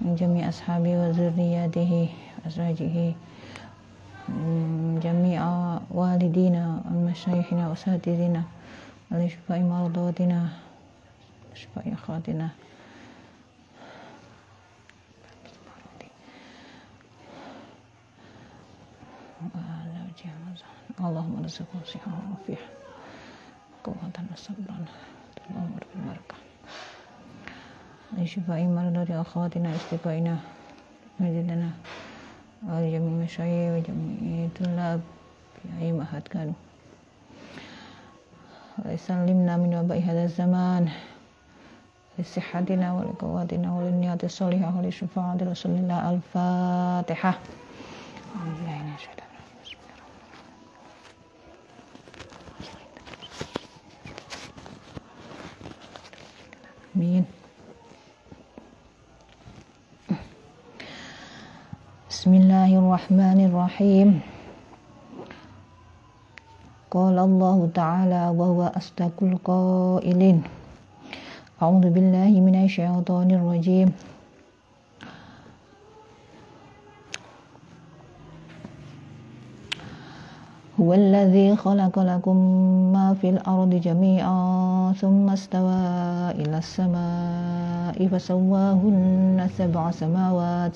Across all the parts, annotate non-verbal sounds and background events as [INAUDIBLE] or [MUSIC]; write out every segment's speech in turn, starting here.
من جميع أصحابه وذرياته وأزواجه من جميع والدينا ومشايخنا وأساتذتنا ولشفاء مرضاتنا وشفاء أخواتنا اللهم ارزقه صحة وعافية قوة وصبرا الأمر بالبركة لشفاء مرضى أخواتنا استفائنا مجدنا ولجميع مشايخ وجميع طلاب في أي معهد كانوا. ويسلمنا من وباء هذا الزمان لصحتنا ولقواتنا وللنيات الصالحة ولشفاعة رسول الله الفاتحة. Amin. الرحمن الرحيم. قال الله تعالى وهو أصدق القائلين. أعوذ بالله من الشيطان الرجيم. هو الذي خلق لكم ما في الأرض جميعا ثم استوى إلى السماء فسواهن سبع سماوات.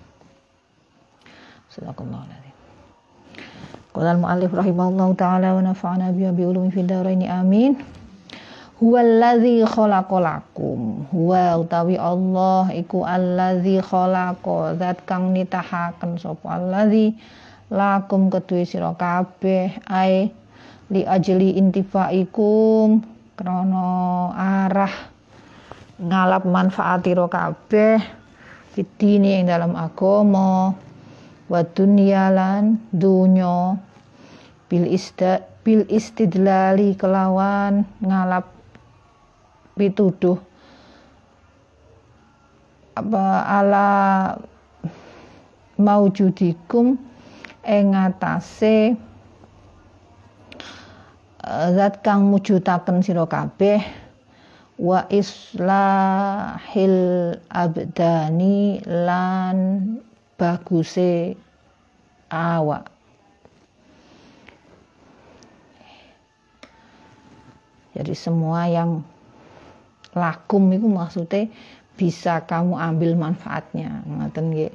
Sadaqallahuladzim. Qala al-mu'allif rahimahullahu taala wa nafa'ana bihi bi ulumi fid dharain amin. Huwallazi khalaqalakum. Huwa utawi Allah iku allazi khalaqa zat kang nitahaken sapa allazi lakum kedue sira kabeh ai li ajli intifaikum krana arah ngalap manfaatiro kabeh fitini yang dalam agama wa dunyalan dunya bil ista bil istidlali kelawan ngalap pituduh. Apa ala maujudikum ing ngatasé eh, zat kang mujudaken sira kabeh wa islahil abdani lan baguse awak jadi semua yang lakum itu maksudnya bisa kamu ambil manfaatnya. Ngoten nggih.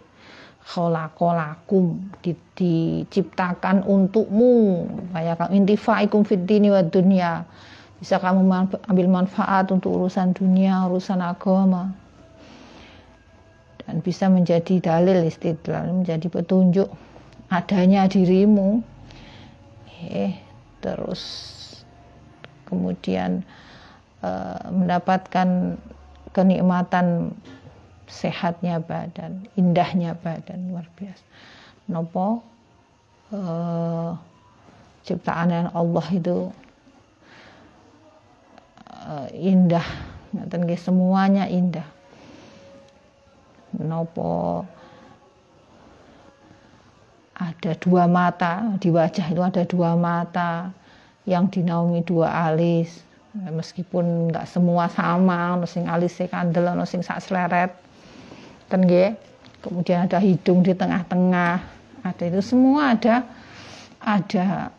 Khalaqalakum di, diciptakan untukmu. Kayak kamu intifaikum fid dini wa dunya. Bisa kamu ambil manfaat untuk urusan dunia urusan agama dan bisa menjadi dalil istidlal menjadi petunjuk adanya dirimu eh terus kemudian Eh, mendapatkan kenikmatan sehatnya badan, indahnya badan luar biasa. Nopo uh, ciptaan yang Allah itu uh, indah, semuanya indah. Nopo? Ada dua mata di wajah itu ada dua mata yang dinaungi dua alis. Meskipun nggak semua sama ono sing alise kandel ono sing sak sleret ten kemudian ada hidung di tengah-tengah. Ada itu semua ada ada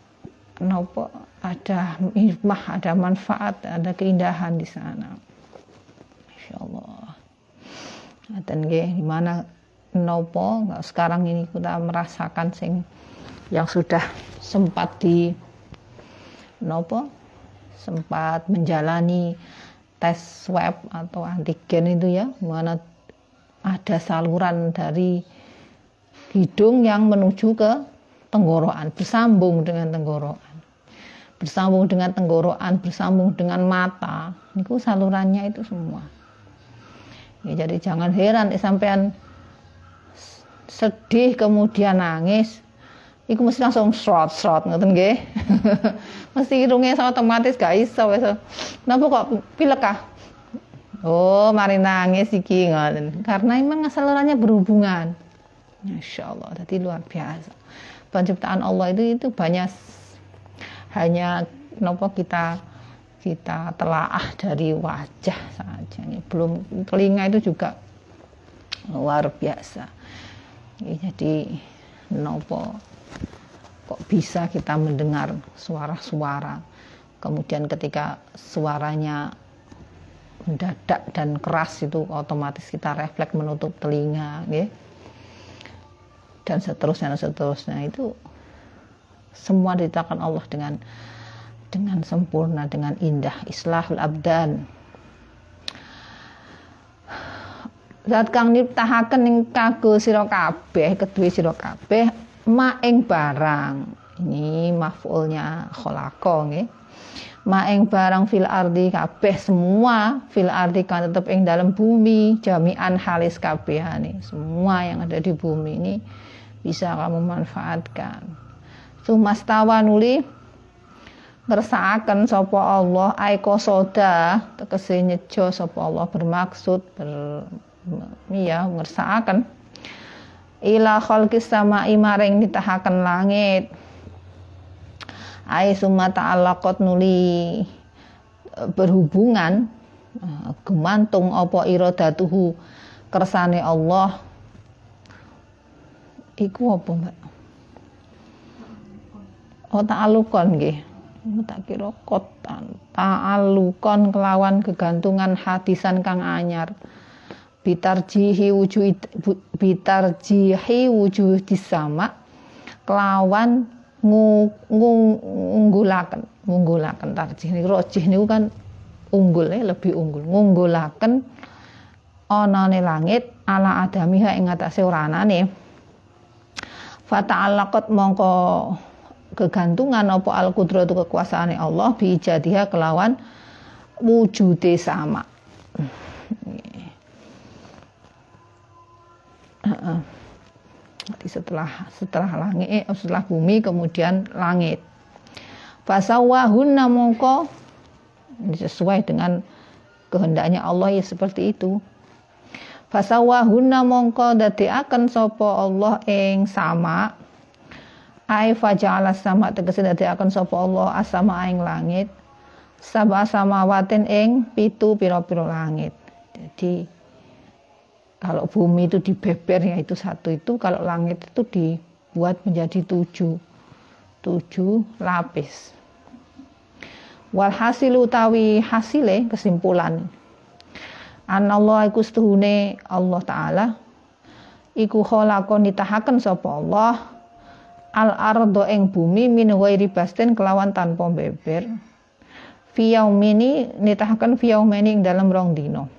nopo ada hikmah ada manfaat ada keindahan di sana Masya Allah dan di mana nopo nggak sekarang ini kita merasakan sing yang sudah sempat di nopo sempat menjalani tes swab atau antigen itu ya mana ada saluran dari hidung yang menuju ke tenggorokan bersambung dengan tenggorokan. Bersambung dengan tenggorokan bersambung dengan mata itu salurannya itu semua ya, jadi jangan heran sampean sedih kemudian nangis. Iku mesti langsung srot srot ngoten nggih? [LAUGHS] Mesti irunge otomatis gak iso wis. Napa kok pilek ah oh mari nangis iki ngoten. Karena emang salurannya berhubungan. Masya Allah, jadi luar biasa. Penciptaan Allah itu itu banyak. Hanya nopo kita kita telaah dari wajah saja. Belum telinga itu juga luar biasa. Jadi nopo kok bisa kita mendengar suara-suara kemudian ketika suaranya mendadak dan keras itu otomatis kita refleks menutup telinga gitu dan seterusnya dan seterusnya itu semua diciptakan Allah dengan dengan sempurna dengan indah. Islahul abdan. Zat kang nyiptahaken ing kago sira kabeh kedue sira kabeh ma ing barang. Ini maf'ulnya khalaqa nggih. Ma ing barang fil ardi kabeh semua fil ardi kan tetep ing dalam bumi jami'an halis kabehane. Semua yang ada di bumi ini bisa kamu manfaatkan. Sumastawa nuli ngersakaken sapa Allah aiko soda tegese nyejo sapa Allah bermaksud ber iya ngersakaken ila khalqis sama maring nitahaken langit. Ai summa ta'allaqat nuli e, berhubungan e, gemantung apa iradatuhu kersane Allah. Iku apa mbak? Oh ta'alukon nggih tak kira kotan ta'alukon kelawan kegantungan hadisan kang anyar. Bitarjihi wujuh bitarjihi wujuh disama kelawan ngunggulaken. Ngunggulaken tarjih niku. Rojih kan unggul ya lebih unggul. Ngunggulaken anane langit ala adamiha ing atase ora anane fata'allaqat mongko kegantungan apa al kudratu kekuasaane Allah bi jadiha kelawan wujude sama. Jadi setelah setelah langit eh, setelah bumi kemudian langit. Fasawahunna mongko. Sesuai dengan kehendaknya Allah ya seperti itu. Fasawahunna mongko akan sopo Allah ing sama ai faja'ala sama tegese akan sopo Allah asama ing langit. Sabah samawatin ing pitu piro-piro langit. Jadi kalau bumi itu dibeber ya itu satu itu kalau langit itu dibuat menjadi tujuh. Tujuh lapis. Walhasil utawi hasile kesimpulan. Anallah iku Allah taala. Iku khalaqon nitahaken sapa Allah al ardo ing bumi min ghairi basten kelawan tanpa beber fi yaumini nitahaken fi yaumini ing dalam rong dino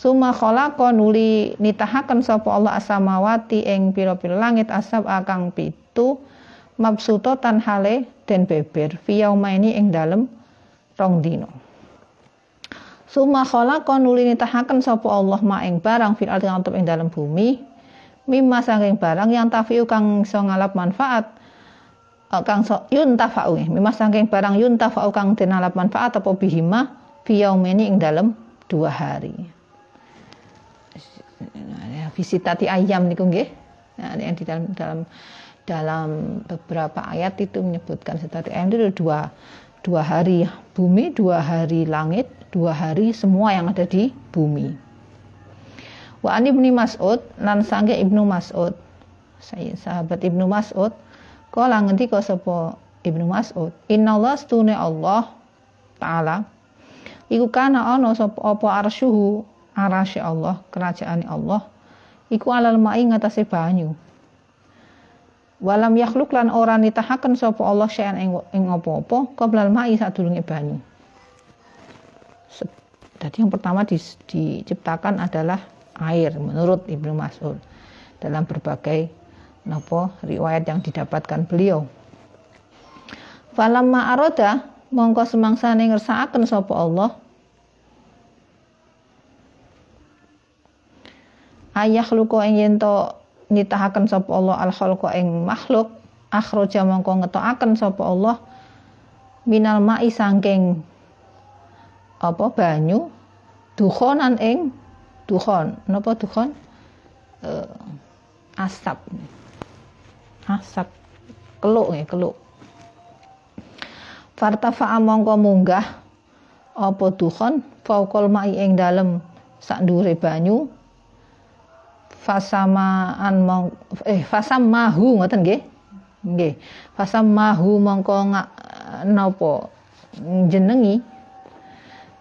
Suma khalaqa nuli nitahaken sapa Allah asamawati ing pira-pira langit asab akang pitu mabsutotan hale den beber fi yaumaini ing dalem rong dino Suma khalaqa nuli nitahaken sapa Allah ma ing barang fil kang ing dalam bumi mimma saking barang yang tafiu kang iso ngalap manfaat uh, kang so yun tafau mimma saking barang yun tafau kang denalap manfaat apa bihima fi yaumini ing dalam dua hari. Visitati ayam niku nggih. Nah, yang di dalam dalam dalam beberapa ayat itu menyebutkan sitati ayam itu dua dua hari bumi dua hari langit dua hari semua yang ada di bumi. Wa an ibni Mas'ud lan sangge ibnu Mas'ud. Saya sahabat ibnu Mas'ud. Kala ngendika sapa ibnu Mas'ud Inna Allah stune Allah taala. Iku kana ana sapa apa arsyuhu arasy Allah kerajaan Allah. Iku alal ma'i ngatasé banyu. Walam yakhluk lan ora nitahaken sapa Allah sayan ing apa-apa qoblal ma'i sadurunge banyu. Jadi yang pertama di, diciptakan adalah air menurut Ibnu Mas'ud dalam berbagai nopo riwayat yang didapatkan beliau. Falamma aroda mongko semangsane ngersakaken sapa Allah ayah luko ing yen nitahaken sapa Allah al khalqa ing makhluk akhraja mongko ngetokaken sapa Allah minal mai sangking apa banyu dukhonan ing dukhon. Napa dukhon? Uh, asap. Asap. Keluk ya keluk. Fartafa mongko munggah. Apa dukhon? Fauqal mai ing dalem sak banyu. Fasamaan mong eh fasam mahu ngoten nggih? Nggih. Fasam mahu mongko napa? Jenengi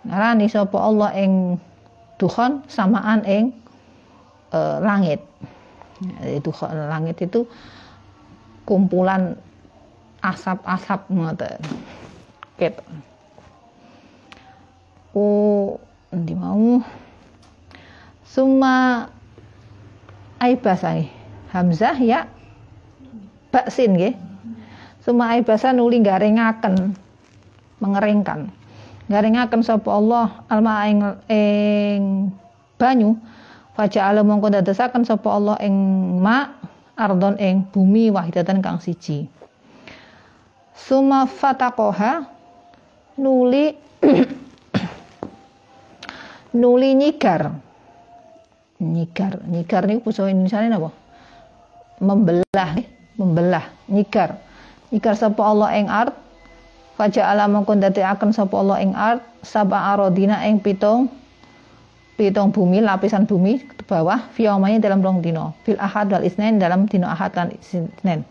ngarani sapa Allah ing dukhon samaan ing e, langit. Itu langit itu kumpulan asap-asap ngoten gitu oh nanti mau? Summa aibasa hamzah ya. Baksin nggih. Summa aibasa nuli garingaken mengeringkan garingaken sapa Allah alma ing ing banyu. Faja'ala mongko dadosaken sapa Allah ing ma ardon ing bumi wahidatan kang siji. Suma fatakoha nuli [COUGHS] nuli nyigar. Nyigar nyigar ini bahasa Indonesia ini apa membelah membelah nyigar. Nyigar sapa Allah ing art Faja ala mongko akan sapa Allah ing art saba arodina ing pitung pitung bumi lapisan bumi ke bawah fiomanya dalam rong dino fil ahad wal isnen dalam dino ahad lan isnen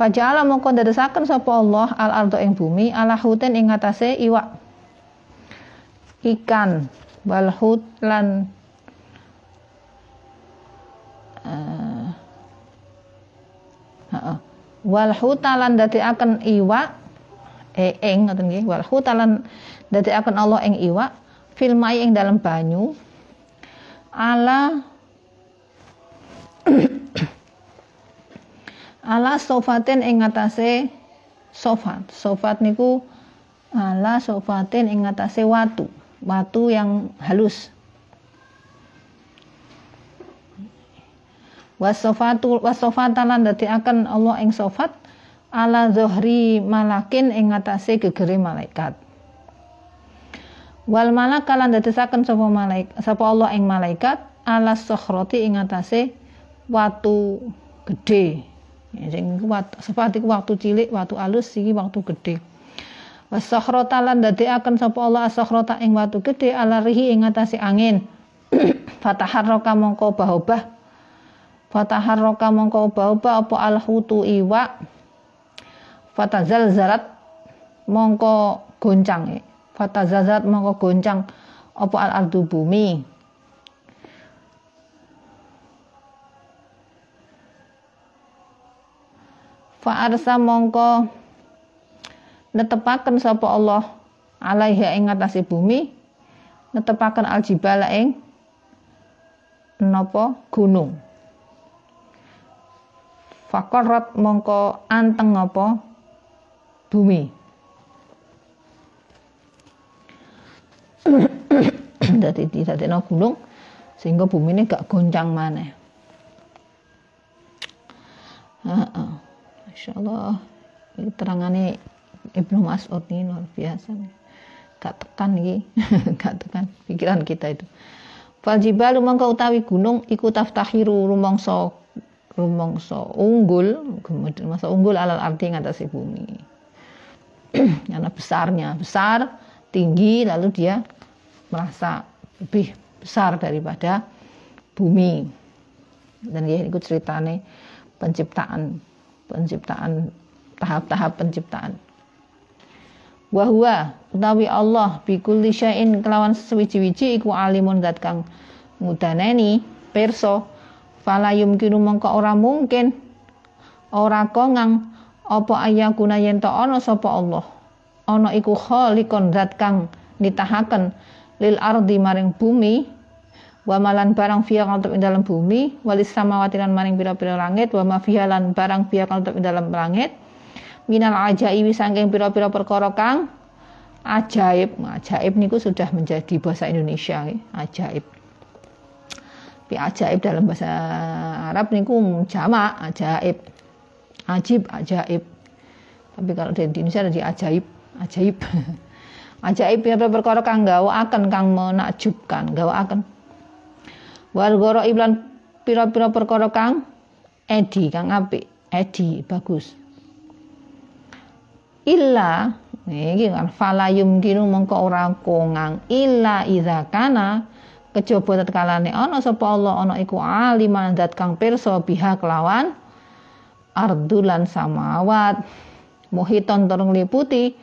Faja ala mongko akan sapa Allah al ardo ing bumi ala huten ing atase iwak ikan wal hut lan uh, uh, wal hutalan akan iwak eh, ing ngoten nggih. Wal hutalan akan Allah ing iwak fil mai ing dalam banyu ala [COUGHS] ala sofatin ing ngatasé sofat. Sofat niku ala sofatin ing ngatasé watu watu yang halus. Wasofatu wasofatalan akan Allah ing sofat ala zohri malakin ing ngatasé gegere malaikat. Wal malakalan dadosaken sapa malaikat sapa Allah ing malaikat ala sokhroti ing ngatasé watu gede ya, sing seperti waktu cilik watu alus iki waktu gede was sokhrota lan dadekaken sapa Allah as-sokhrota ing watu gede ala rihi ing ngatasé angin. [CLEARS THROAT] Fataharraka mongko bahobah fataharraka mongko bahobah apa alhutu iwa fatazal zarat mongko goncang fatazazat mongko goncang apa al ardu bumi? Fa'arsa mongko netepaken sapa Allah alaiha ing ngatasi bumi netepaken aljibala ing napa? Gunung. Fakorat mongko anteng apa bumi. Tidak ada gunung sehingga bumi ini gak goncang mana. Masya Allah, ini terangannya Ibnu Mas'ud ini luar biasa. Gak tekan nih, [LAUGHS] gak tekan pikiran kita itu. Fal jibalu mangka utawi gunung iku taftahiru rumangsa rumangsa unggul, kemudian masa unggul alal arti ngatasi bumi. [CLEARS THROAT] karena besarnya besar tinggi lalu dia merasa lebih besar daripada bumi. Dan ya ikut ceritanya penciptaan penciptaan tahap-tahap penciptaan. Wahwa utawi Allah bikulli syai'in kelawan sewiji-wiji iku alimun dat kang perso fala yumkinu mongko ora mungkin ora kongang apa ayakuna yen to ana sapa Allah? Ana iku khaliqon zat kang nitahaken lil ardi maring bumi wa malan barang fiya kang ing dalam bumi walis samawati lan maring pira-pira langit wa ma lan barang fiya kang ing dalam langit. Minal ajaibi saking pira-pira perkara kang ajaib. Ajaib niku sudah menjadi bahasa Indonesia ajaib. Pi ajaib dalam bahasa Arab niku jamak ajaib. Ajib ajaib. Tapi kalau di Indonesia ada di ajaib, ajaib. [LAUGHS] ajaib pira perkara kang akan kang menakjubkan, akan. Wal goro iblan pira-pira perkara kang edi kang apik, edi bagus. Illa iki kan falayum kinu mengko ora kongang illa idza kana kejaba tatkalane ana sapa Allah ana iku aliman dat kang pirsa biha kelawan ardulan samawat muhiton turung liputi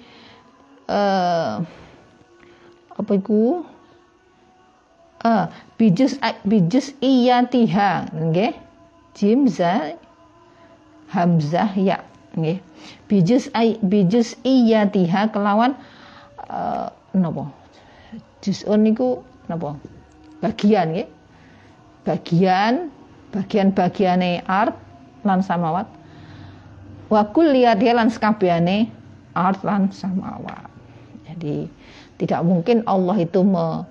eh apa iku? Eh bijus bijus iyatiha nggih. Jim za hamzah ya nggih. Bijus bijus iyatiha kelawan uh, napa juz'un niku napa bagian nggih. Bagian bagian-bagiane art lan samawat wa kulliyati lan sekabehane art lan samawat jadi tidak mungkin Allah itu me,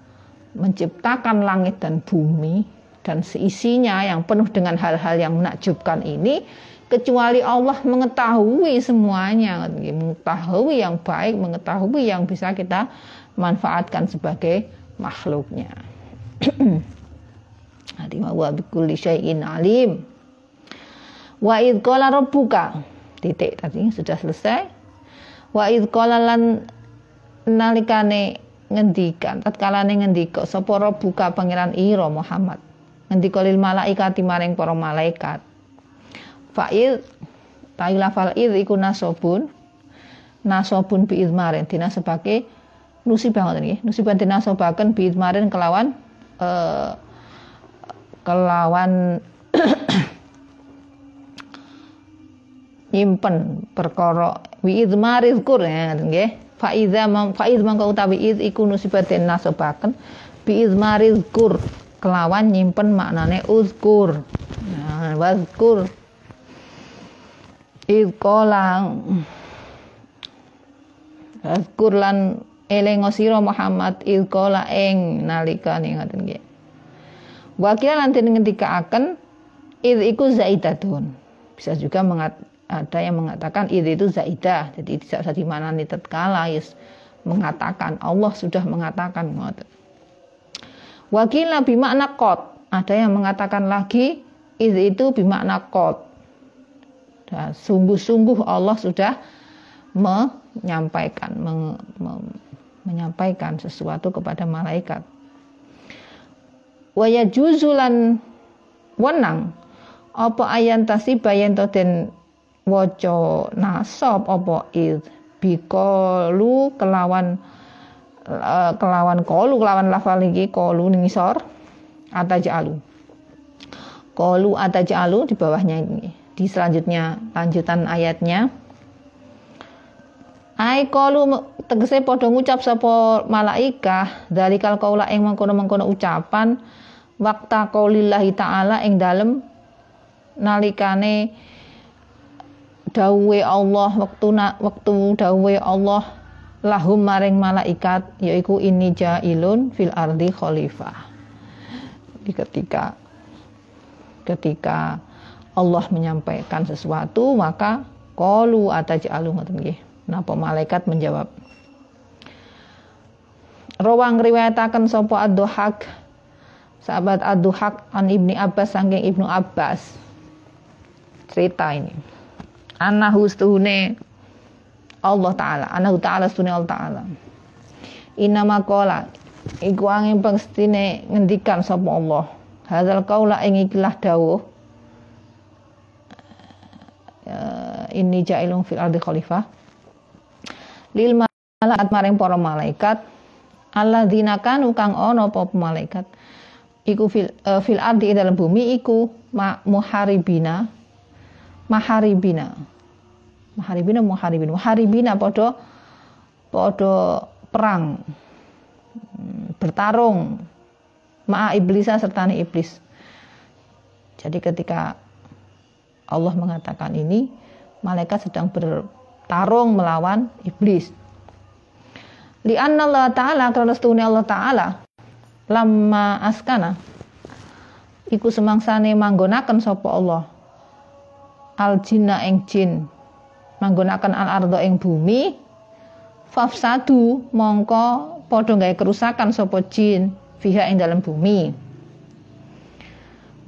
menciptakan langit dan bumi dan seisinya yang penuh dengan hal-hal yang menakjubkan ini kecuali Allah mengetahui semuanya mengetahui yang baik mengetahui yang bisa kita manfaatkan sebagai makhluknya. [CLEARS THROAT] Hadi wa bikulli syai'in alim. Wa id qala rabbuka titik tadi sudah selesai. Wa id qala lan nalikane ngendikan tatkalane ngendika sapa rabbuka pangeran ira Muhammad? Ngendika lil malaikati maring para malaikat. Fa'il ta'ila fa'il iku nasobun nasobun bi idmarin dinasebake nusibah ngoten nggih nusibah dinasobaken bi idmarin kelawan uh, kelawan nyimpen perkara wi idmariz kur ya nggih. Fa idza fa idz mangko utawi id iku nusibah dinasobaken bi idmariz kur kelawan nyimpen maknane uzkur. Nah wazkur. Idkola Azkur lan elengo sira Muhammad idkola ing nalikane ngoten nggih. Wakil lan den ngendikaaken id iku zaidatun. Bisa juga mengat, ada yang mengatakan id itu zaidah. Jadi tidak usah dimanani tatkala yes, mengatakan Allah sudah mengatakan ngoten. Wakil bimakna kot. Ada yang mengatakan lagi id itu bimakna kot dan sungguh-sungguh Allah sudah menyampaikan me, me, menyampaikan sesuatu kepada malaikat. Waya juzulan wenang apa ayan tasiba yen to den waca nasab apa id? Bikalu kelawan uh, kelawan kolu kelawan lafal iki kolu ning isor atajalu kolu atajalu di bawahnya ini. Di selanjutnya lanjutan ayatnya. Ai kalu tegese padha ngucap sapa malaika dalikal kaula ing mengkono-mengkono ucapan wakta qaulillahi taala ing dalem nalikane dawuhe Allah wektu wektu dawuhe Allah lahum maring malaikat yaiku ini jailun fil ardi khalifah. Di ketika ketika Allah menyampaikan sesuatu maka qalu ataj'alu ngoten nggih. Napa malaikat menjawab? Rawang riwayataken sapa Ad-Duhak? Sahabat Ad-Duhak an Ibni Abbas saking Ibnu Abbas. Cerita ini anahu stuhune Allah taala. Anahu taala stuhune Allah taala. Inama qala iku angin pangstine ngendikan sapa Allah. Hadzal qaula ing ikilah dawuh uh, ini jailung fil ardi khalifah. Lil malaikat maring para malaikat alladzina kanu kang ana apa malaikat. Iku fil uh, fil ardi dalam bumi iku ma, muharibina maharibina. Maharibina muharibina muharibina padha padha perang. Hmm, bertarung. Ma'a iblisa serta iblis. Jadi ketika Allah mengatakan ini malaikat sedang bertarung melawan iblis. Lianna Allah Ta'ala karena setune Allah Ta'ala lama askana iku semangsane manggonaken sapa Allah al jinna ing jin. Manggonaken al ardo ing bumi. Fafsadu mongko padha gawe kerusakan sapa jin fiha ing dalam bumi.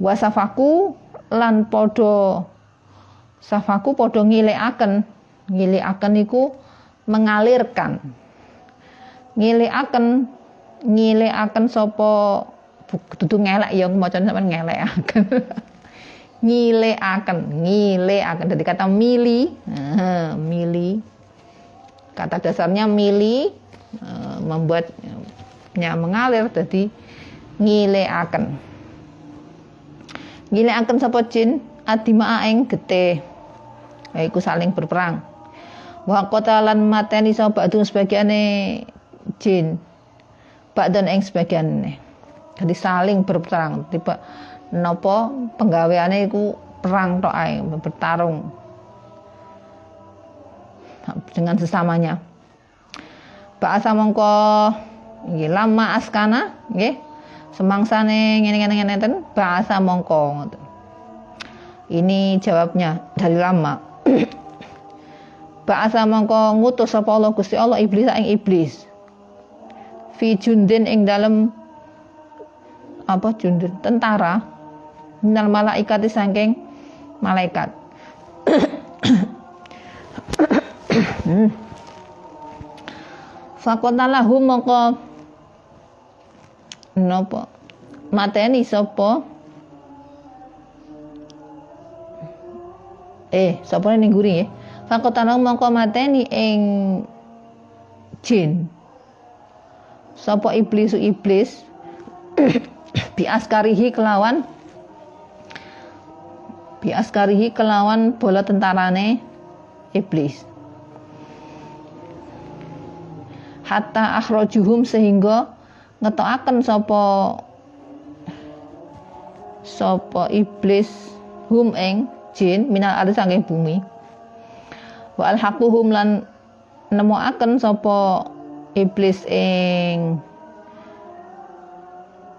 Wasafaku lan padha safaku padha ngilekaken ngilekaken iku mengalirkan. Ngilekaken ngilekaken sapa dudu ngelek ya maca sampean ngelekaken [LAUGHS] ngilekaken ngilekaken dari kata mili nah, mili. Kata dasarnya mili uh, membuatnya mengalir. Jadi ngilekaken ngilekaken sapa jin? Adima ing getih yaiku saling berperang. Wa qatalan mateni sapa sebagiane jin. Ba'dan ing sebagiane jadi saling berperang. Tiba napa penggaweane iku perang tok ae bertarung. Dengan sesamanya. Bahasa mongko nggih lama askana nggih. Semangsane ngene-ngene ngeten bahasa mongko ini jawabnya dari lama. [CLEARS THROAT] Ba'asa mongko ngutus sapa Allah Gusti Allah iblis ing iblis. Fi jundin ing dalem apa jundin? Tentara minal malaikat saking malaikat. hmm. Fakotalahu mongko napa mateni sapa eh sapa ning guri ya Fakotana mongko mateni ing jin. Sapa iblis iblis [CLEARS THROAT] bi askarihi kelawan bi askarihi kelawan bola tentarane iblis. Hatta akhrajuhum sehingga ngetokaken sapa sapa iblis hum ing jin minal ardi saking bumi wa alhaquhum lan nemokaken sapa iblis ing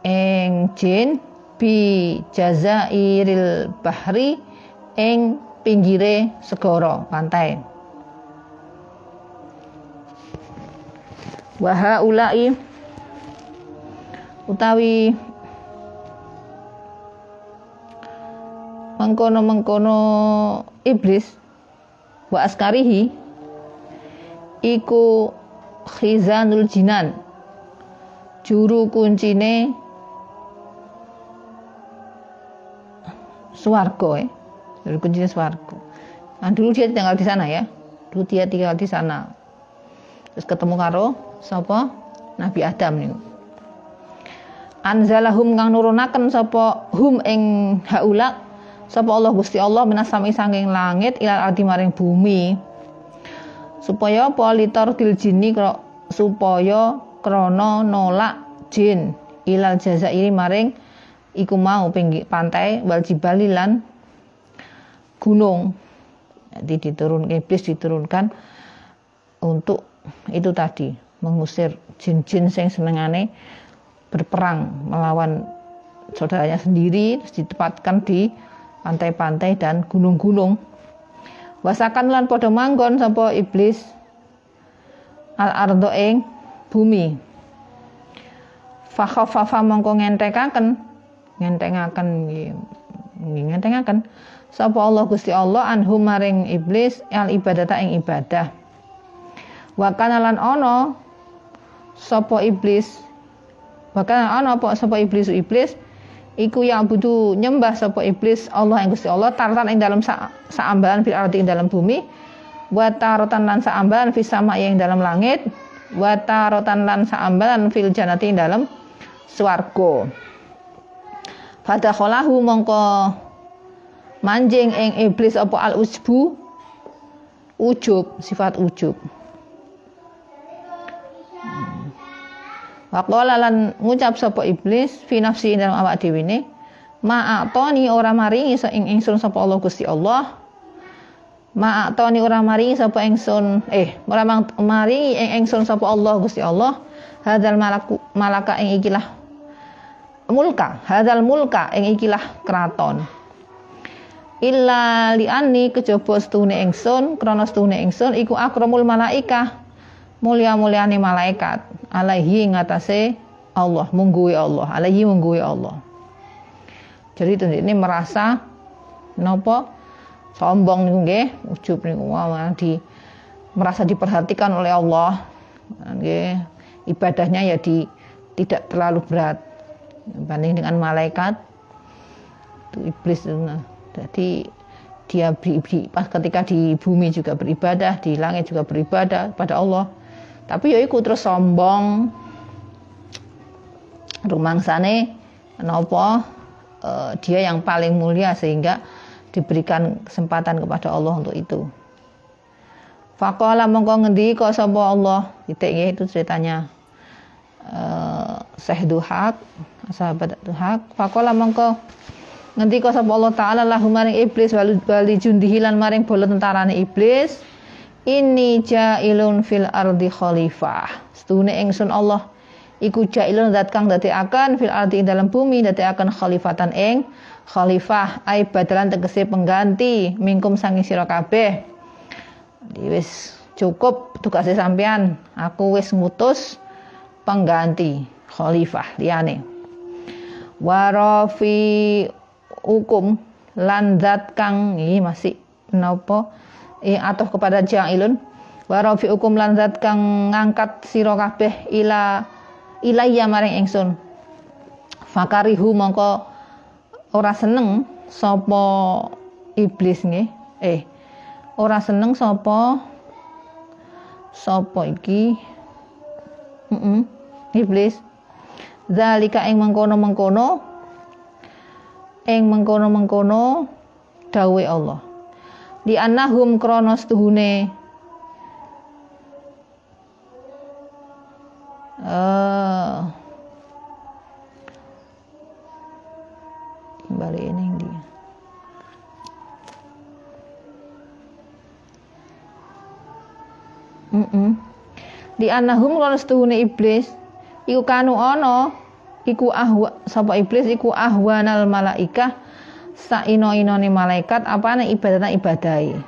ing jin bi jazairil bahri ing pinggire segara pantai. Wa ulai utawi mengkono-mengkono iblis wa askarihi iku khizanul jinan juru kuncine swargo ya juru kuncinya swargo nah dulu dia tinggal di sana ya. Dulu dia tinggal di sana. Terus ketemu karo sapa? Nabi Adam nih anzalahum kang nurunaken sapa? Hum ing haula sapa Allah Gusti Allah minasami sanging langit ilal ardi maring bumi. Supaya politor til jini supaya krana nolak jin. Ilal jazairi maring iku mau pinggir pantai wal jibali lan gunung jadi diturun iblis diturunkan untuk itu tadi mengusir jin-jin yang senengane berperang melawan saudaranya sendiri ditempatkan di pantai-pantai dan gunung-gunung. Wasakan lan padha manggon iblis al ardo ing bumi. Fakhaffafa mongko ngentekaken ngentengaken ngentengaken. Sapa Allah Gusti Allah anhum maring iblis al ibadata ing ibadah. Wa kana lan ana sapa iblis wa kana ana apa sapa iblis iblis iku yang butuh nyembah sapa iblis Allah yang Gusti Allah taratan ing dalam sa fil ardi ing dalam bumi wa taratan lan saambalan fis sama yang dalam langit wa taratan lan saambalan fil janati ing dalam swarga kholahu mongko manjing ing iblis apa al ujbu ujub sifat ujub. Waqala lan ngucap sapa iblis fi nafsi dalam awak dhewe ne ma'atoni ora maringi ing ingsun sapa Allah Gusti Allah. Ma'atoni ora maringi sapa ingsun eh ora maringi ing ingsun sapa Allah Gusti Allah. Hadzal malaku malaka ing ikilah mulka. Hadal mulka ing ikilah keraton. Illa liani kejaba stune ingsun krana stune ingsun iku akramul malaika mulia-muliane malaikat. Alaihi ngatasé Allah mungguwe Allah. Alaihi mungguwe Allah. Jadi itu ini merasa nopo sombong niku nggih ujub niku. Di merasa diperhatikan oleh Allah. Nggih ibadahnya ya di tidak terlalu berat banding dengan malaikat itu iblis nah jadi dia pas ketika di bumi juga beribadah, di langit juga beribadah pada Allah. Tapi ya ikut terus sombong. Rumangsane nopo uh, dia yang paling mulia sehingga diberikan kesempatan kepada Allah untuk itu. Fakola mongko ngendi kok sapa Allah. Titik itu ceritanya. Uh, Syekh Duhak, sahabat Duhak. Fakola mongko Ngendika sapa Allah taala lahu maring iblis wali jundihi lan maring bola tentarane iblis ini jailun fil ardi khalifah. Setune ingsun Allah iku jailun zat kang akan fil ardi ing dalam bumi akan khalifatan ing khalifah ai badalan tegese pengganti mingkum sangi sira kabeh. Wis cukup tugasnya sampean. Aku wis ngutus pengganti khalifah liyane. Warafi hukum lan zat kang ini masih nopo? Eh, atau kepada ja'ilun. Wa rafi hukum lan zat kang ngangkat sira kabeh ila ilayya maring ingsun. Fakarihu mongko ora seneng sapa iblis nggih eh ora seneng sapa sapa iki mm -mm, iblis. Zalika ing mengkono-mengkono. Ing mengkono-mengkono dawe Allah. Di annahum kronos tuhune. Uh, kembali ini dia. Mm -mm. Di annahum kronos tuhune iblis iku kanu ono iku ahwa sapa iblis iku ahwanal malaikah saino-inone malaikat apane ibadatan ibadai.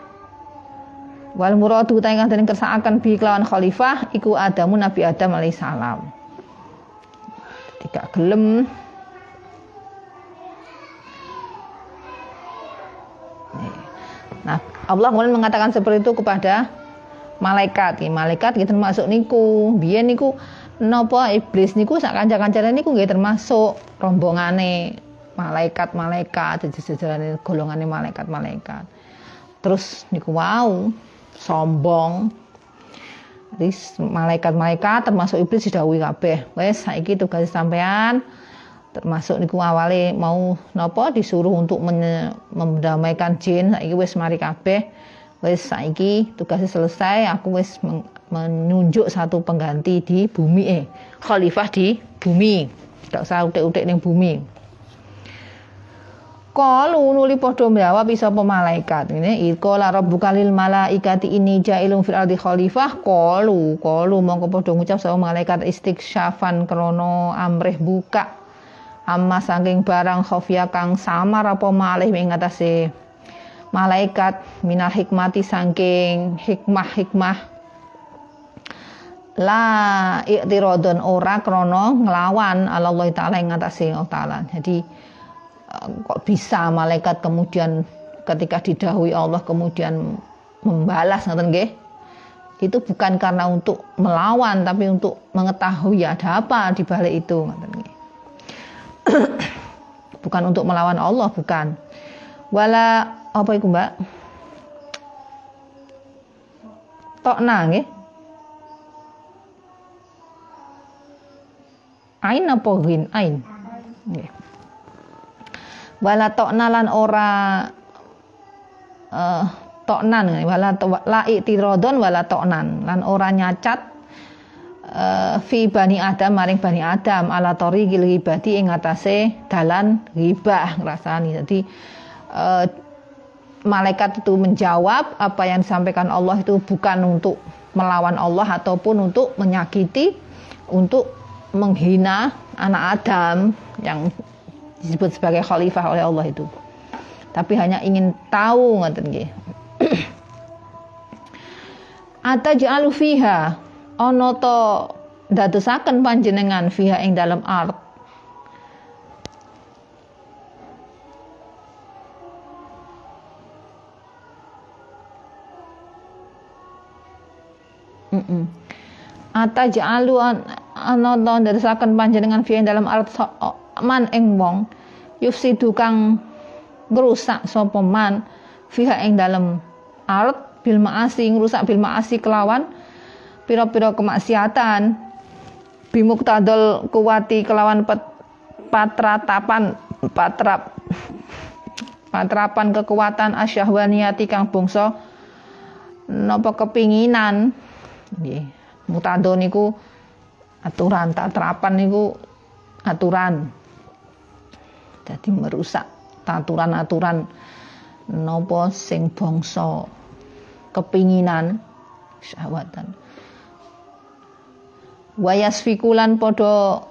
Wal muradu ta ingkang den kersakaken bi kelawan khalifah iku Adamu Nabi Adam alaihissalam tidak gelem. Nah, Allah kemudian mengatakan seperti itu kepada malaikat. Malaikat gitu termasuk niku. Biyen niku napa iblis niku sak kanca-kancane niku nggih termasuk rombongane malaikat-malaikat jajaran golongane malaikat-malaikat terus niku wow sombong Wis malaikat-malaikat termasuk iblis didhawuhi kabeh. Wes saiki tugas sampean termasuk niku awale mau napa disuruh untuk mendamaikan jin saiki wis mari kabeh. Wes saiki tugasnya selesai aku wis menunjuk satu pengganti di bumi eh khalifah di bumi. Tidak usah utik-utik ning bumi. Kalu nuli padha jawab bisa pemalaikat ini ikola rabbuka lil malaikati ini jailun fil ardi khalifah. Kalu kalu mongko padha ngucap sama malaikat? Istighsyafan krono amrih buka. Amma saking barang khofia kang samar apa malih ing atase malaikat minal hikmati saking hikmah-hikmah la i'tiradun ora krana nglawan Allah taala ing ngatasé Allah taala. Jadi eh, kok bisa malaikat kemudian ketika didahului Allah kemudian membalas ngoten nggih? Itu bukan karena untuk melawan tapi untuk mengetahui ada apa di balik itu nggih. [CLEARS THROAT] bukan untuk melawan Allah, bukan. Wala apa iku, Mbak? Tokna nggih? ain apa ghin ain. Nggih. Wala tokna lan ora uh, toknan wala to, la itirodon wala toknan. Lan ora nyacat uh, fi bani adam maring bani adam. Ala tori ghibati ing atase dalan ghibah ngrasani. Jadi uh, malaikat itu menjawab apa yang disampaikan Allah itu bukan untuk melawan Allah ataupun untuk menyakiti untuk menghina anak Adam yang disebut sebagai khalifah oleh Allah itu. Tapi hanya ingin tahu ngoten nggih. [CLEARS THROAT] Ataj'alu fiha ana dadosaken panjenengan fiha ing dalam art Ata ja'alu ana to ndadosaken panjenengan fi dalam art man ing wong. Yufsidu kang ngrusak sapa man. Fiha ing dalam art bil maasi ngrusak bil maasi kelawan pira-pira kemaksiatan. Bimuktadol kuwati kelawan pet, patratapan patrap patrapan kekuatan asyahwaniyati kang bangsa napa kepinginan nggih. Mutado niku aturan terapan niku aturan. Jadi merusak aturan-aturan nopo sing bangsa. Kepinginan syahwatan. Wayas fikulan podo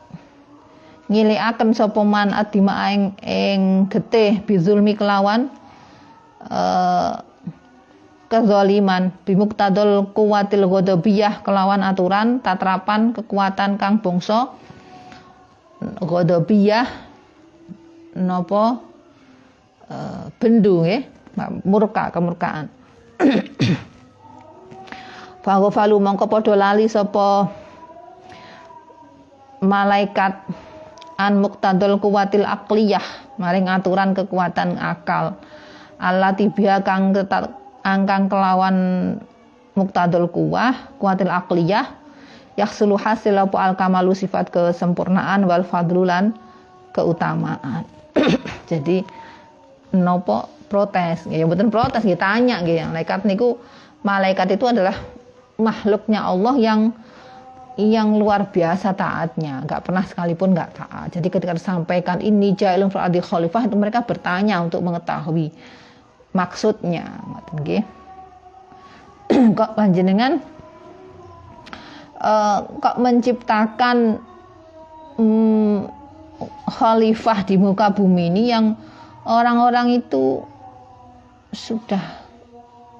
ngilikaken sapa man adima ing ing getih bizulmi kelawan eh kezaliman. Bimuktadul kuwatil godobiyah kelawan aturan tatrapan kekuatan kang bangsa. Godobiyah nopo e, bendu nggih murka kemurkaan. [CLEARS THROAT] Falu mongko padha lali sapa malaikat an muktadul kuwatil akliyah maring aturan kekuatan akal. Allah tibia kang angkang kelawan muktadul kuwah kuatil akliyah yaksulu hasil apa al kamalu sifat kesempurnaan wal fadlulan keutamaan. [COUGHS] Jadi nopo protes. Ya betul protes kita tanya gitu malaikat niku malaikat itu adalah makhluknya Allah yang yang luar biasa taatnya, nggak pernah sekalipun nggak taat. Jadi ketika disampaikan ini jailun fil khalifah itu mereka bertanya untuk mengetahui maksudnya ngoten nggih [CLEARS THROAT] kok panjenengan uh, kok menciptakan um, khalifah di muka bumi ini yang orang-orang itu sudah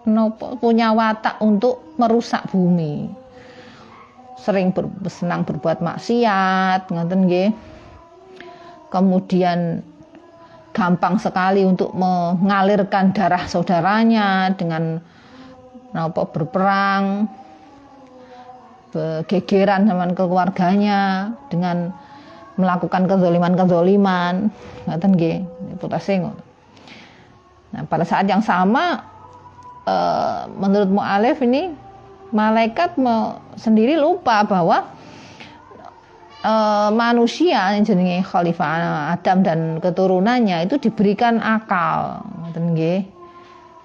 nopo, punya watak untuk merusak bumi? Sering ber, senang berbuat maksiat ngoten nggih? Kemudian gampang sekali untuk mengalirkan darah saudaranya dengan apa berperang begegeran sama keluarganya dengan melakukan kezoliman-kezoliman. Ngaten nggih Nah, pada saat yang sama eh, menurut Mu'alif ini malaikat sendiri lupa bahwa uh, manusia yang jenenge khalifah Adam dan keturunannya itu diberikan akal. Ngoten nggih.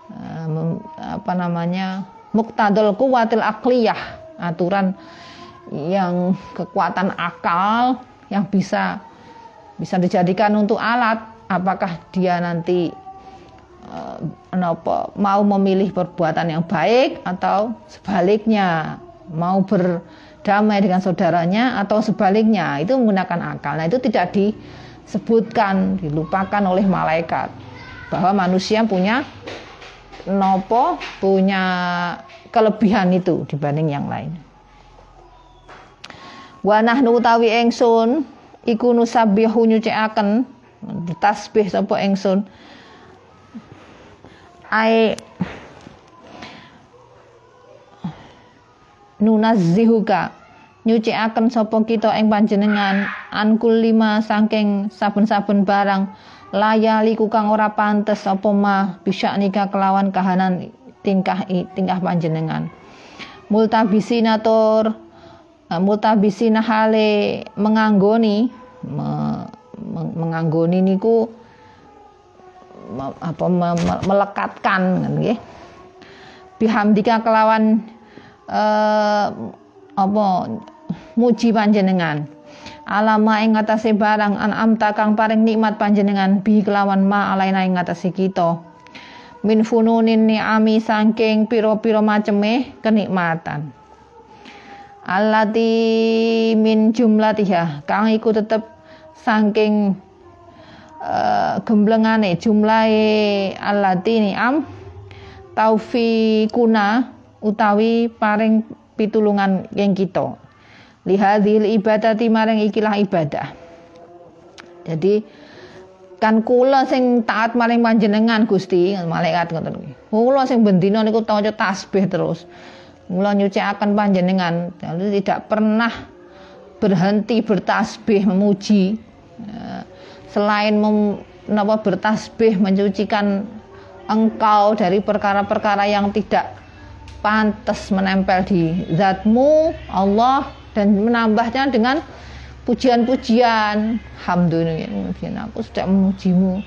Uh, apa namanya muktadul kuwatil akliyah aturan yang kekuatan akal yang bisa bisa dijadikan untuk alat. Apakah dia nanti uh, mau memilih perbuatan yang baik atau sebaliknya mau ber damai dengan saudaranya atau sebaliknya itu menggunakan akal. Nah itu tidak disebutkan, dilupakan oleh malaikat bahwa manusia punya nopo, punya kelebihan itu dibanding yang lain. Wanah utawi engsun iku nusabihu nyucikaken ditasbih sapa engsun ai nunazzihuka nyucikaken sapa kita ing panjenengan ankul lima saking saben-saben barang layali kang ora pantes apa mah bisa nikah kelawan kahanan tingkah tingkah panjenengan. Multabisina tur eh, multabisina hale menganggoni me, me, menganggoni niku me, apa me, me, melekatkan nggih. Bihamdika kelawan eh, apa muji panjenengan. Alama ing ngatasé barang an amta kang paring nikmat panjenengan bi kelawan ma alaina ing ngatasé kita. Min fununin ni'ami saking piro-piro maceme kenikmatan. Alati min jumlatiha kang iku tetep saking uh, gemblengane jumlahe alati am taufikuna utawi paring pitulungan yang kita lihadil ibadati maring ikilah ibadah. Jadi kan kula sing taat maring panjenengan Gusti malaikat ngoten kuwi. Kula sing bendina niku taca tasbih terus. Mula nyucikaken panjenengan jadi tidak pernah berhenti bertasbih memuji. Ya, selain mem, napa bertasbih mencucikan engkau dari perkara-perkara yang tidak pantas menempel di zatmu Allah dan menambahnya dengan pujian-pujian. Alhamdulillah aku sudah memujimu.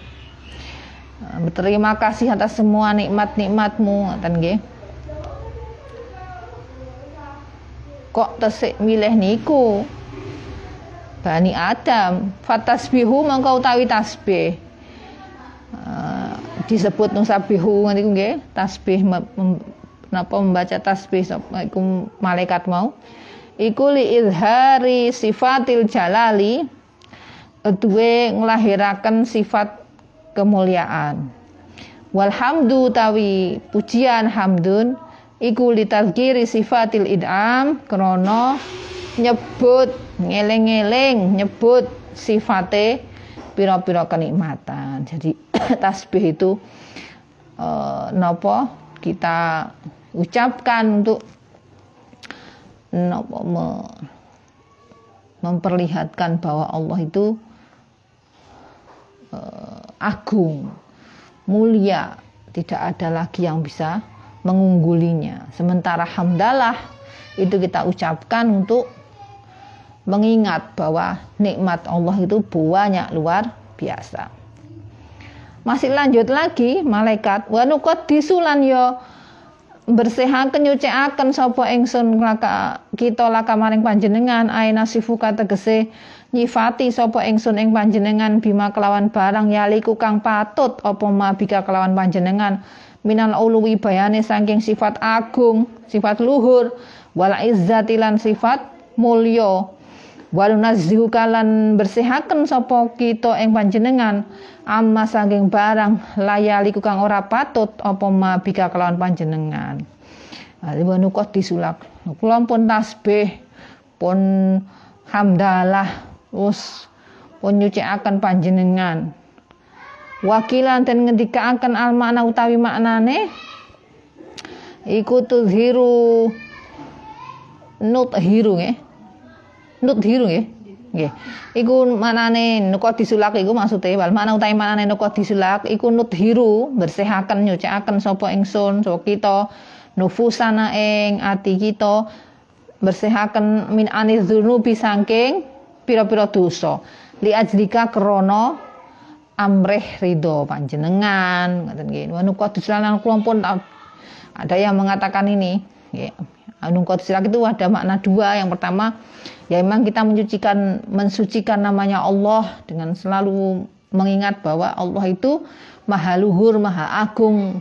Berterima kasih atas semua nikmat-nikmatmu. Nggih. Kok tesik milih niku? Bani Adam fatasbihu mangkau utawi tasbih. Uh, disebut nusabihu ngerti nggih. Tasbih napa membaca tasbih malaikat mau iku li izhari sifatil jalali duwe nglahiraken sifat kemuliaan. Walhamdu tawi pujian hamdun iku li tazkiri sifatil idam krana nyebut ngeleng-ngeleng nyebut sifate pira-pira kenikmatan. Jadi [COUGHS] tasbih itu uh, nopo kita ucapkan untuk memperlihatkan bahwa Allah itu uh, agung, mulia, tidak ada lagi yang bisa mengunggulinya. Sementara hamdalah itu kita ucapkan untuk mengingat bahwa nikmat Allah itu banyak luar biasa. Masih lanjut lagi malaikat wa disulan yo bersihaken nyucikaken sapa ingsun laka kita laka maring panjenengan. Aina sifuka tegese nyifati sapa ingsun ing panjenengan. Bima kelawan barang yaliku kang patut apa mabika kelawan panjenengan? Minal uluwi bayane saking sifat agung sifat luhur wala izzatilan sifat mulya walunazzihu kalan bersihaken sapa kita ing panjenengan amma saking barang layali kang ora patut apa mabika kelawan panjenengan. Aliwanu kok disulak. Kula pun tasbih pun hamdalah us pun nyucikaken panjenengan. Wakilan dan ngendikaaken al makna utawi maknane iku tuzhiru nut hiru nggih. Nut hiru nggih. Nggih. Iku manane nuko disulak iku maksude wal mana utahe manane nuko disulak iku nudhiru bersihaken nyucikaken sapa ingsun sapa kita nufusana ing ati kita bersihaken min anidzunubi saking pira-pira dosa li ajlika krana amrih ridho panjenengan ngoten nggih nuko disulan kula ada yang mengatakan ini nggih Anu Qudsirak itu ada makna dua. Yang pertama, ya memang kita mencucikan mensucikan namanya Allah dengan selalu mengingat bahwa Allah itu maha luhur, maha agung,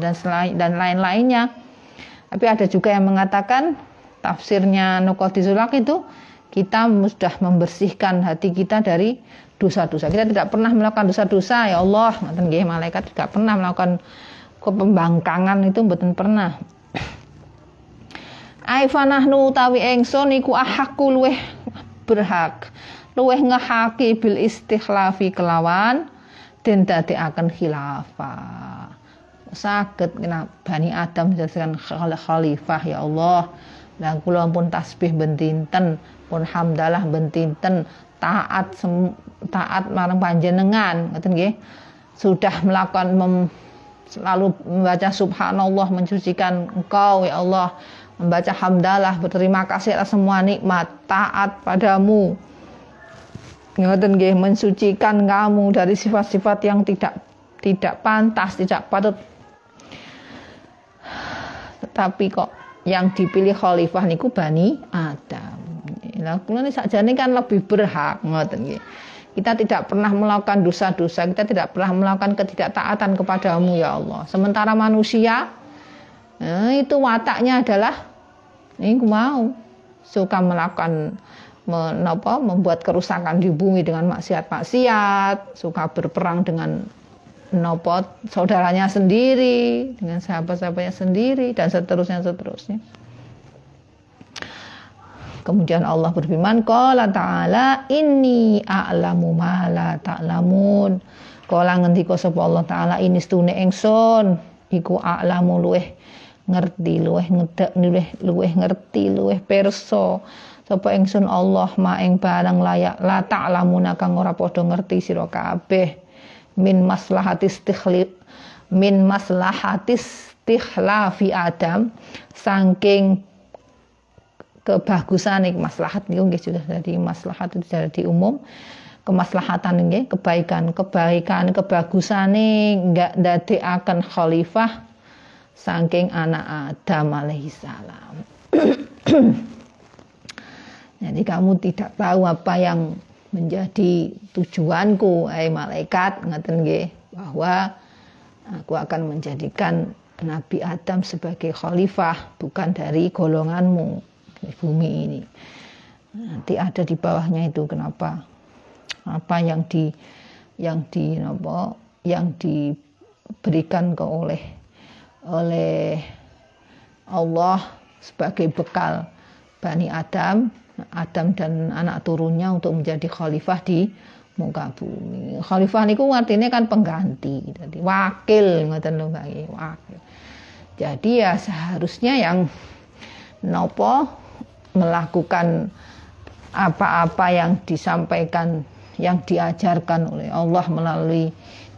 dan selain dan lain-lainnya. Tapi ada juga yang mengatakan tafsirnya Nukotisulak itu kita sudah membersihkan hati kita dari dosa-dosa. Kita tidak pernah melakukan dosa-dosa ya Allah. Malaikat tidak pernah melakukan kepembangkangan itu betul pernah. Aifanahnu utawi engson iku ahakku luweh berhak luweh ngehaki bil istikhlafi kelawan dan akan khilafah. Sakit kena Bani Adam dijadikan khalifah ya Allah. Dan kula pun tasbih bentinten pun hamdalah bentinten taat taat marang panjenengan. Ngoten nggih? Sudah melakukan mem, selalu membaca subhanallah mensucikan engkau ya Allah membaca hamdalah, berterima kasih atas semua nikmat, taat padamu. Ngoten nggih mensucikan kamu dari sifat-sifat yang tidak tidak pantas, tidak patut. Tetapi kok yang dipilih khalifah niku Bani Adam. Lah kula sakjane kan lebih berhak ngoten nggih. Kita tidak pernah melakukan dosa-dosa, kita tidak pernah melakukan ketidaktaatan kepadamu ya Allah. Sementara manusia eh, itu wataknya adalah ini mau suka melakukan menapa membuat kerusakan di bumi dengan maksiat-maksiat, suka berperang dengan nopo saudaranya sendiri, dengan sahabat-sahabatnya sendiri dan seterusnya seterusnya. Kemudian Allah berfirman, Qala ta'ala inni a'lamu ma la ta'lamun. Kala ngendika sapa Allah taala ini stune ingsun iku a'lamu luweh ngerti luweh ngedek luweh luweh ngerti luweh perso sapa ingsun Allah ma ing barang layak la ta'lamuna kang ora padha ngerti sira kabeh. Min maslahatis istikhlif min maslahatis istikhlafi Adam saking kebagusan maslahat niku nggih sudah jadi maslahat itu jadi umum. Kemaslahatan nggih kebaikan kebaikan kebagusan enggak akan khalifah saking anak Adam alaihissalam [CLEARS THROAT] jadi kamu tidak tahu apa yang menjadi tujuanku hai malaikat ngaten nggih bahwa aku akan menjadikan Nabi Adam sebagai khalifah bukan dari golonganmu di bumi ini. Nanti ada di bawahnya itu kenapa? Apa yang di yang di apa yang diberikan ke oleh oleh Allah sebagai bekal Bani Adam Adam dan anak turunnya untuk menjadi khalifah di muka bumi. Khalifah niku artinya kan pengganti, jadi wakil ngoten lho Mbak, wakil. Jadi ya seharusnya yang nopo melakukan apa-apa yang disampaikan yang diajarkan oleh Allah melalui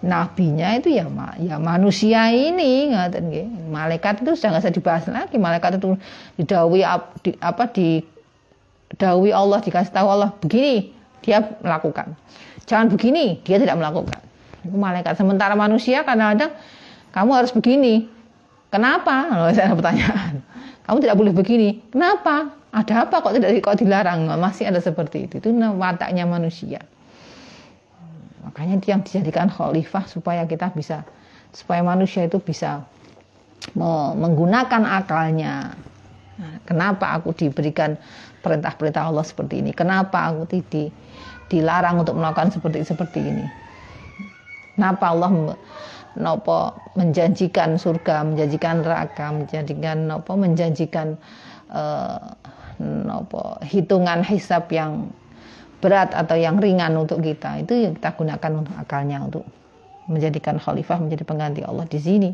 nabinya itu ya ya manusia ini ngaten malaikat itu sudah nggak usah dibahas lagi. Malaikat itu didawi di, apa di dawi Allah dikasih tahu Allah begini dia melakukan. Jangan begini dia tidak melakukan. Itu malaikat. Sementara manusia kadang-kadang kamu harus begini. Kenapa? Loh saya ada pertanyaan. Kamu tidak boleh begini. Kenapa? Ada apa kok tidak kok dilarang? Masih ada seperti itu. Itu wataknya manusia Makanya dia yang dijadikan khalifah supaya kita bisa supaya manusia itu bisa menggunakan akalnya. Nah, kenapa aku diberikan perintah-perintah Allah seperti ini? Kenapa aku tidak dilarang untuk melakukan seperti seperti ini? Kenapa Allah nopo menjanjikan surga, menjanjikan neraka, menjanjikan nopo menjanjikan uh, nopo hitungan hisab yang berat atau yang ringan untuk kita itu yang kita gunakan untuk akalnya untuk menjadikan khalifah menjadi pengganti Allah di sini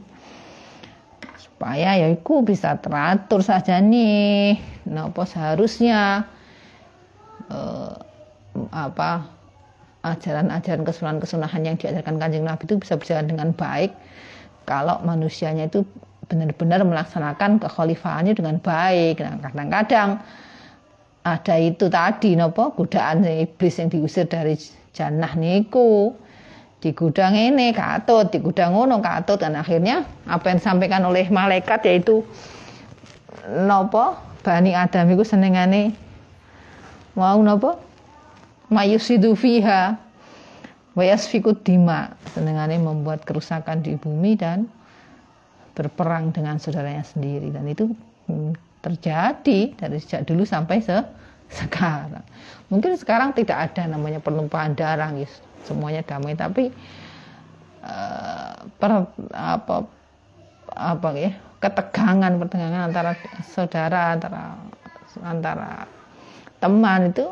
supaya ya itu bisa teratur saja nih nopo seharusnya eh, apa ajaran-ajaran kesunahan-kesunahan yang diajarkan kanjeng Nabi itu bisa berjalan dengan baik kalau manusianya itu benar-benar melaksanakan kekhalifahannya dengan baik. Nah, kadang-kadang ada itu tadi nopo? Godaan iblis yang diusir dari jannah niku. Di gudang ini katut di gudang ngono katut. Dan akhirnya apa yang disampaikan oleh malaikat yaitu nopo? Bani adam itu senengane mau nopo? Mayusidu fiha wayasfikut dima. Senengane membuat kerusakan di bumi dan berperang dengan saudaranya sendiri. Dan itu hmm, terjadi dari sejak dulu sampai se sekarang. Mungkin sekarang tidak ada namanya pertumpahan darah, guys. semuanya damai. Tapi uh, per, apa apa ya ketegangan pertegangan antara saudara antara antara teman itu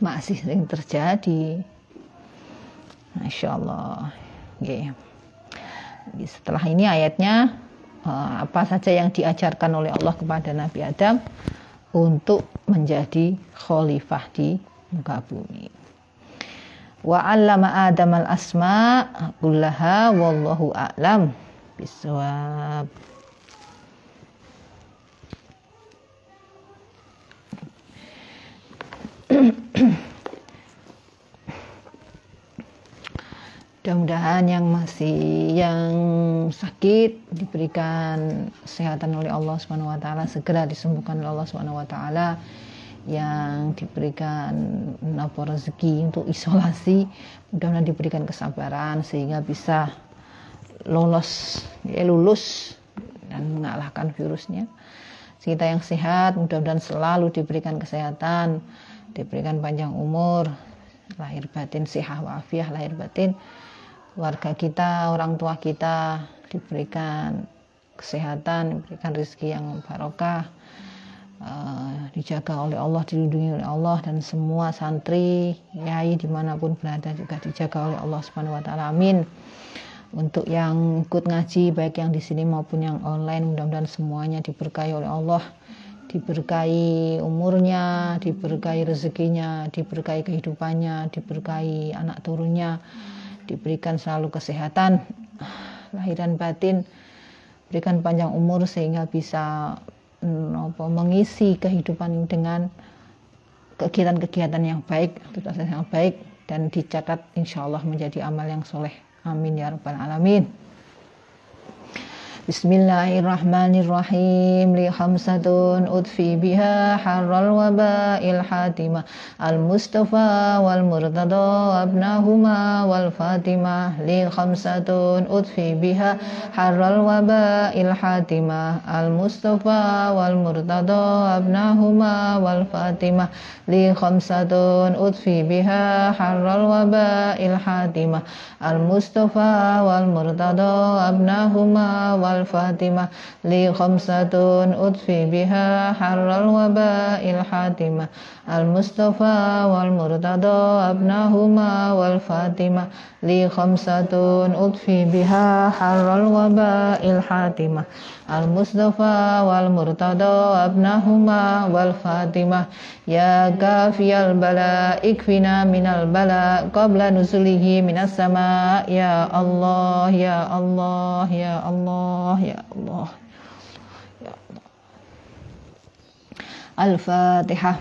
masih sering terjadi. Masya Allah. Okay. Setelah ini ayatnya apa saja yang diajarkan oleh Allah kepada Nabi Adam untuk menjadi khalifah di muka bumi. Wa 'allama Adam al-asma kullaha wallahu a'lam bisawab. [CLEARS THROAT] Mudah-mudahan yang masih yang sakit diberikan kesehatan oleh Allah Subhanahu wa taala, segera disembuhkan oleh Allah Subhanahu wa taala. Yang diberikan apa rezeki untuk isolasi, mudah-mudahan diberikan kesabaran sehingga bisa lolos ya lulus dan mengalahkan virusnya kita yang sehat mudah-mudahan selalu diberikan kesehatan diberikan panjang umur lahir batin sehat wafiah lahir batin warga kita orang tua kita diberikan kesehatan diberikan rezeki yang barokah uh, dijaga oleh Allah dilindungi oleh Allah dan semua santri yai di mana pun berada juga dijaga oleh Allah subhanahu wa taala. Amin. Untuk yang ikut ngaji baik yang di sini maupun yang online mudah-mudahan semuanya diberkahi oleh Allah. Diberkahi umurnya diberkahi rezekinya diberkahi kehidupannya diberkahi anak turunnya diberikan selalu kesehatan lahir dan batin berikan panjang umur sehingga bisa mm, mengisi kehidupan dengan kegiatan-kegiatan yang baik, yang baik dan dicatat insya Allah menjadi amal yang soleh Amin ya rabbal alamin. بسم الله الرحمن الرحيم لخمسة أدفي بها حر الوباء الحاتمة المصطفى والمرتضى وابنهما والفاتمة لخمسة أدفي بها حر الوباء الحاتمة المصطفى والمرتضى وابنهما والفاتمة لخمسة أدفي بها حر الوباء الحاتمة المصطفى والمرتضى وابنهما والفاطمة الفاتمة لي خمسة أطفي بها حر الوباء الحاتمة. المصطفى والمرتضى أبناهما والفاتمة لي خمسة أطفي بها حر الوباء الحاتمة. المصطفى والمرتضى أبناهما والفاتمة يا كافي البلاء اكفنا من البلاء قبل نزله من السماء يا الله يا الله يا الله يا الله يا الله الفاتحة